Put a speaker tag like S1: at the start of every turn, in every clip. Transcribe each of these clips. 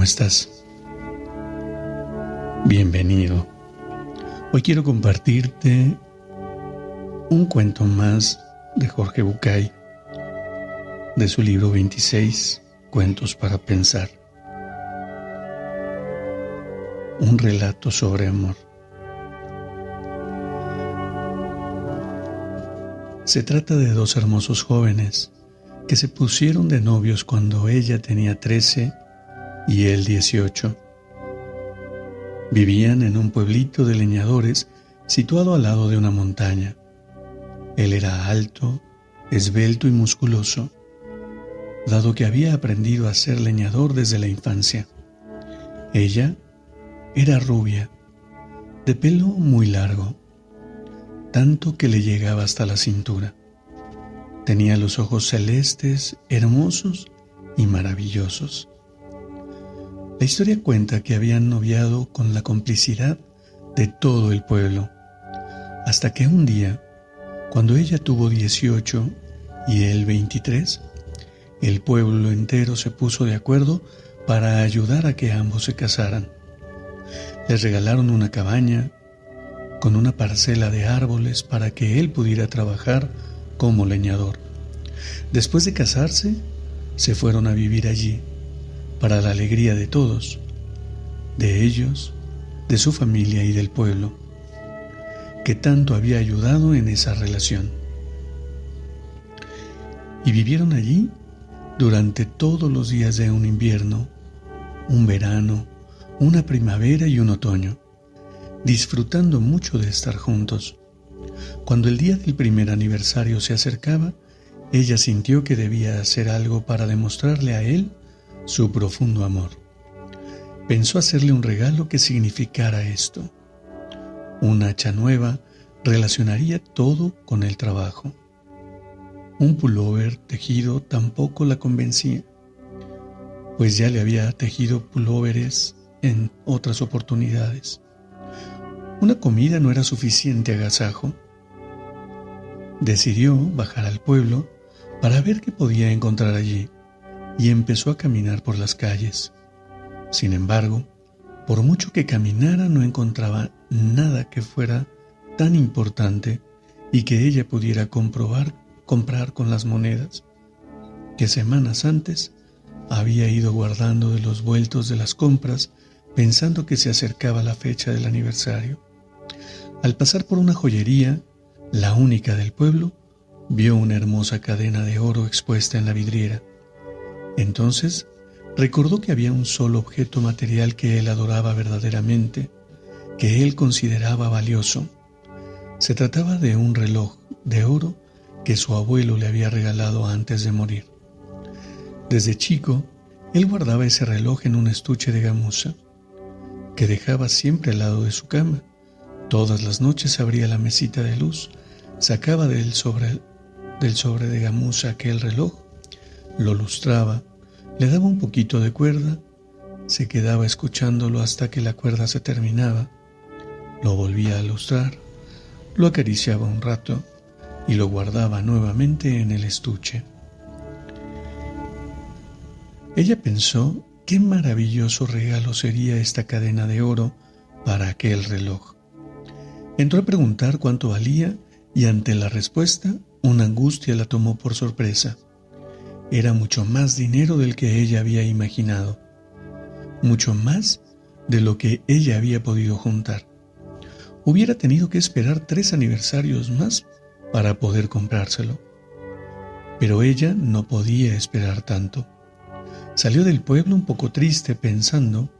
S1: ¿Cómo estás? Bienvenido. Hoy quiero compartirte un cuento más de Jorge Bucay, de su libro 26, Cuentos para Pensar. Un relato sobre amor. Se trata de dos hermosos jóvenes que se pusieron de novios cuando ella tenía 13 y él 18. Vivían en un pueblito de leñadores situado al lado de una montaña. Él era alto, esbelto y musculoso, dado que había aprendido a ser leñador desde la infancia. Ella era rubia, de pelo muy largo, tanto que le llegaba hasta la cintura. Tenía los ojos celestes, hermosos y maravillosos. La historia cuenta que habían noviado con la complicidad de todo el pueblo, hasta que un día, cuando ella tuvo 18 y él 23, el pueblo entero se puso de acuerdo para ayudar a que ambos se casaran. Les regalaron una cabaña con una parcela de árboles para que él pudiera trabajar como leñador. Después de casarse, se fueron a vivir allí para la alegría de todos, de ellos, de su familia y del pueblo, que tanto había ayudado en esa relación. Y vivieron allí durante todos los días de un invierno, un verano, una primavera y un otoño, disfrutando mucho de estar juntos. Cuando el día del primer aniversario se acercaba, ella sintió que debía hacer algo para demostrarle a él su profundo amor. Pensó hacerle un regalo que significara esto. Una hacha nueva relacionaría todo con el trabajo. Un pullover tejido tampoco la convencía, pues ya le había tejido pullovers en otras oportunidades. Una comida no era suficiente agasajo. Decidió bajar al pueblo para ver qué podía encontrar allí y empezó a caminar por las calles. Sin embargo, por mucho que caminara no encontraba nada que fuera tan importante y que ella pudiera comprobar, comprar con las monedas que semanas antes había ido guardando de los vueltos de las compras pensando que se acercaba la fecha del aniversario. Al pasar por una joyería, la única del pueblo, vio una hermosa cadena de oro expuesta en la vidriera. Entonces recordó que había un solo objeto material que él adoraba verdaderamente, que él consideraba valioso. Se trataba de un reloj de oro que su abuelo le había regalado antes de morir. Desde chico, él guardaba ese reloj en un estuche de gamuza, que dejaba siempre al lado de su cama. Todas las noches abría la mesita de luz, sacaba del sobre, del sobre de gamuza aquel reloj lo lustraba, le daba un poquito de cuerda, se quedaba escuchándolo hasta que la cuerda se terminaba, lo volvía a lustrar, lo acariciaba un rato y lo guardaba nuevamente en el estuche. Ella pensó qué maravilloso regalo sería esta cadena de oro para aquel reloj. Entró a preguntar cuánto valía y ante la respuesta una angustia la tomó por sorpresa. Era mucho más dinero del que ella había imaginado, mucho más de lo que ella había podido juntar. Hubiera tenido que esperar tres aniversarios más para poder comprárselo. Pero ella no podía esperar tanto. Salió del pueblo un poco triste pensando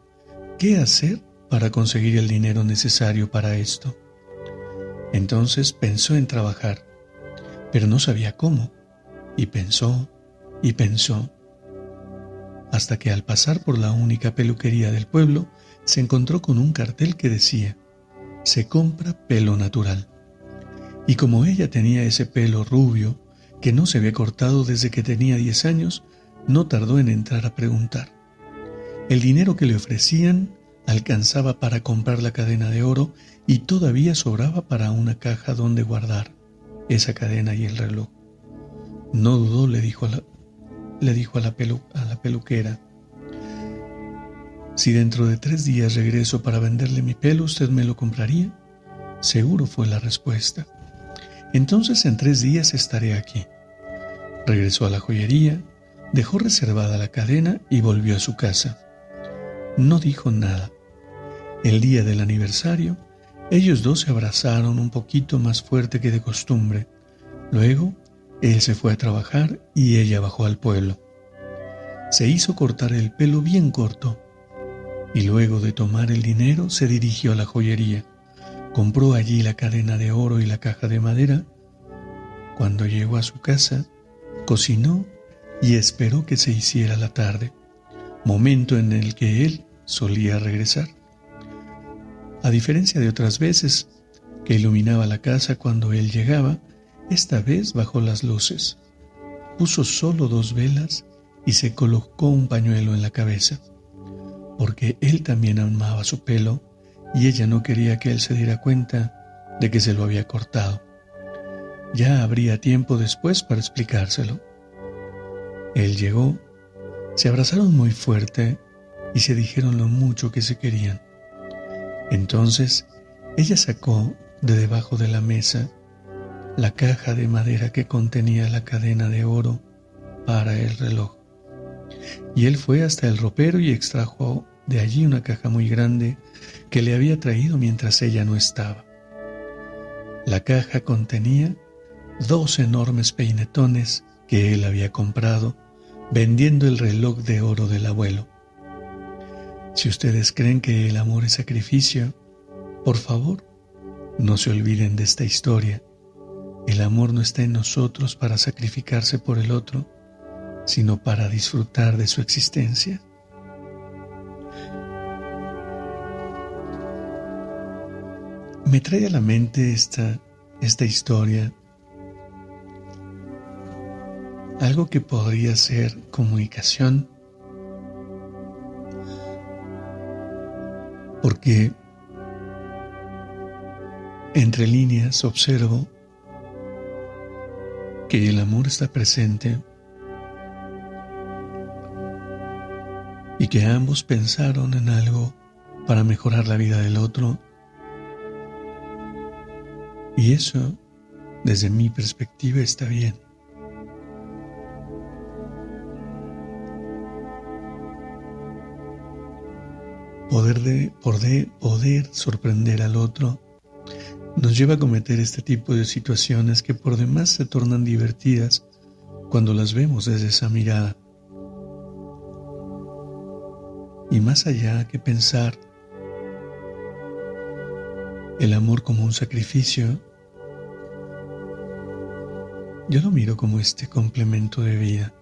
S1: qué hacer para conseguir el dinero necesario para esto. Entonces pensó en trabajar, pero no sabía cómo, y pensó y pensó, hasta que al pasar por la única peluquería del pueblo, se encontró con un cartel que decía, se compra pelo natural. Y como ella tenía ese pelo rubio, que no se había cortado desde que tenía 10 años, no tardó en entrar a preguntar. El dinero que le ofrecían alcanzaba para comprar la cadena de oro y todavía sobraba para una caja donde guardar esa cadena y el reloj. No dudó, le dijo a la, le dijo a la, a la peluquera. Si dentro de tres días regreso para venderle mi pelo, ¿usted me lo compraría? Seguro fue la respuesta. Entonces en tres días estaré aquí. Regresó a la joyería, dejó reservada la cadena y volvió a su casa. No dijo nada. El día del aniversario, ellos dos se abrazaron un poquito más fuerte que de costumbre. Luego, él se fue a trabajar y ella bajó al pueblo. Se hizo cortar el pelo bien corto y luego de tomar el dinero se dirigió a la joyería. Compró allí la cadena de oro y la caja de madera. Cuando llegó a su casa, cocinó y esperó que se hiciera la tarde, momento en el que él solía regresar. A diferencia de otras veces que iluminaba la casa cuando él llegaba, esta vez bajó las luces, puso solo dos velas y se colocó un pañuelo en la cabeza, porque él también amaba su pelo y ella no quería que él se diera cuenta de que se lo había cortado. Ya habría tiempo después para explicárselo. Él llegó, se abrazaron muy fuerte y se dijeron lo mucho que se querían. Entonces ella sacó de debajo de la mesa la caja de madera que contenía la cadena de oro para el reloj. Y él fue hasta el ropero y extrajo de allí una caja muy grande que le había traído mientras ella no estaba. La caja contenía dos enormes peinetones que él había comprado vendiendo el reloj de oro del abuelo. Si ustedes creen que el amor es sacrificio, por favor, no se olviden de esta historia. El amor no está en nosotros para sacrificarse por el otro, sino para disfrutar de su existencia. Me trae a la mente esta, esta historia algo que podría ser comunicación, porque entre líneas observo que el amor está presente y que ambos pensaron en algo para mejorar la vida del otro. Y eso, desde mi perspectiva, está bien. poder, de, poder, poder sorprender al otro nos lleva a cometer este tipo de situaciones que por demás se tornan divertidas cuando las vemos desde esa mirada. Y más allá que pensar el amor como un sacrificio, yo lo miro como este complemento de vida,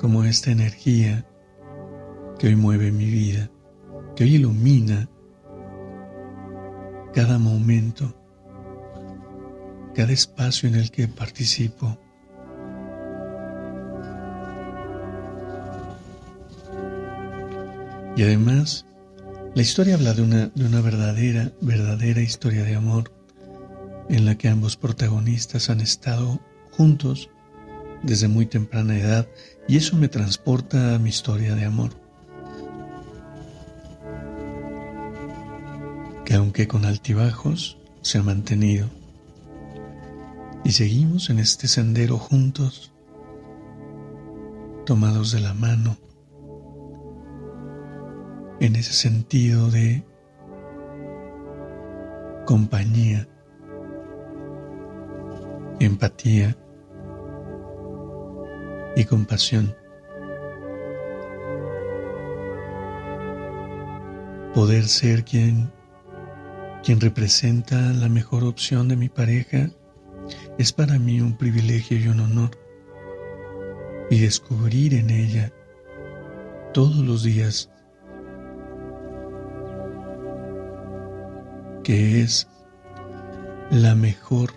S1: como esta energía que hoy mueve mi vida que hoy ilumina cada momento, cada espacio en el que participo. Y además, la historia habla de una, de una verdadera, verdadera historia de amor en la que ambos protagonistas han estado juntos desde muy temprana edad y eso me transporta a mi historia de amor. Que aunque con altibajos se ha mantenido. Y seguimos en este sendero juntos, tomados de la mano, en ese sentido de compañía, empatía y compasión. Poder ser quien quien representa la mejor opción de mi pareja, es para mí un privilegio y un honor. y descubrir en ella todos los días que es la mejor,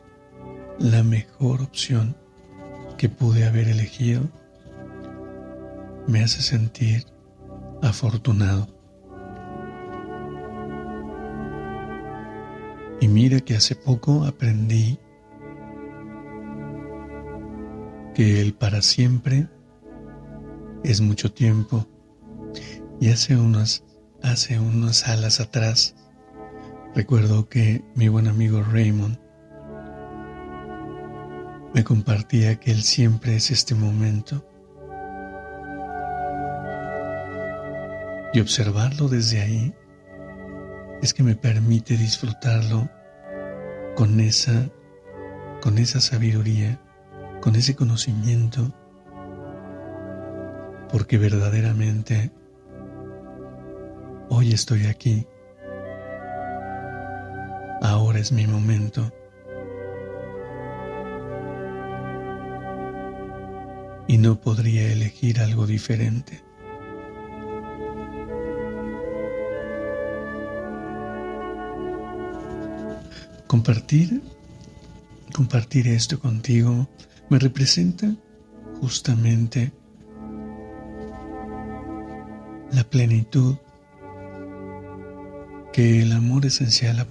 S1: la mejor opción que pude haber elegido, me hace sentir afortunado. Mira que hace poco aprendí que el para siempre es mucho tiempo. Y hace unas, hace unas alas atrás recuerdo que mi buen amigo Raymond me compartía que él siempre es este momento y observarlo desde ahí es que me permite disfrutarlo con esa con esa sabiduría con ese conocimiento, porque verdaderamente hoy estoy aquí, ahora es mi momento. Y no podría elegir algo diferente. Compartir, compartir esto contigo me representa justamente la plenitud que el amor esencial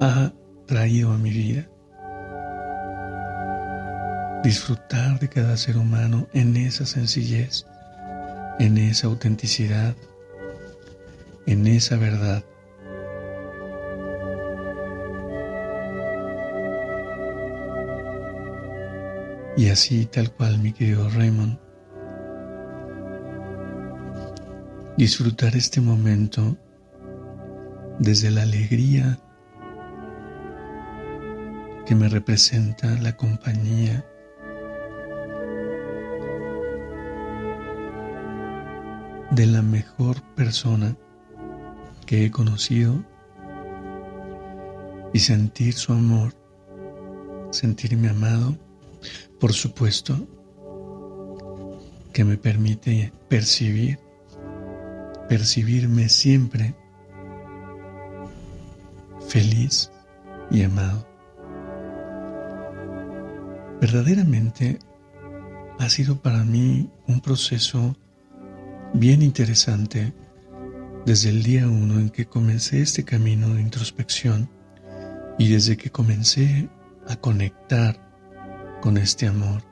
S1: ha, traído a mi vida. Disfrutar de cada ser humano en esa sencillez, en esa autenticidad, en esa verdad Y así tal cual, mi querido Raymond, disfrutar este momento desde la alegría que me representa la compañía de la mejor persona que he conocido y sentir su amor, sentirme amado por supuesto, que me permite percibir, percibirme siempre feliz y amado. Verdaderamente ha sido para mí un proceso bien interesante desde el día uno en que comencé este camino de introspección y desde que comencé a conectar con este amor,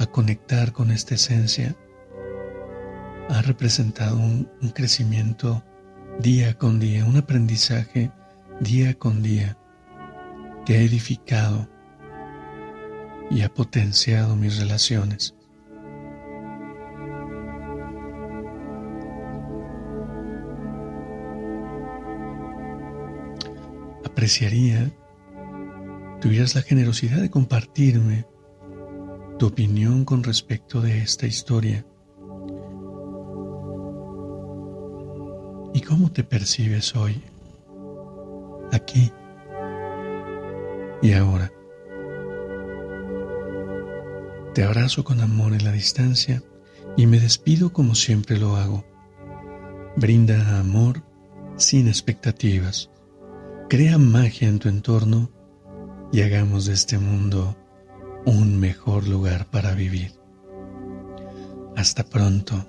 S1: a conectar con esta esencia, ha representado un, crecimiento día con día, un aprendizaje día con día que ha edificado y ha potenciado mis relaciones. Apreciaría tuvieras la generosidad de compartirme tu opinión con respecto de esta historia y cómo te percibes hoy, aquí y ahora. Te abrazo con amor en la distancia y me despido como siempre lo hago. Brinda amor sin expectativas. Crea magia en tu entorno y hagamos de este mundo un mejor lugar para vivir. Hasta pronto.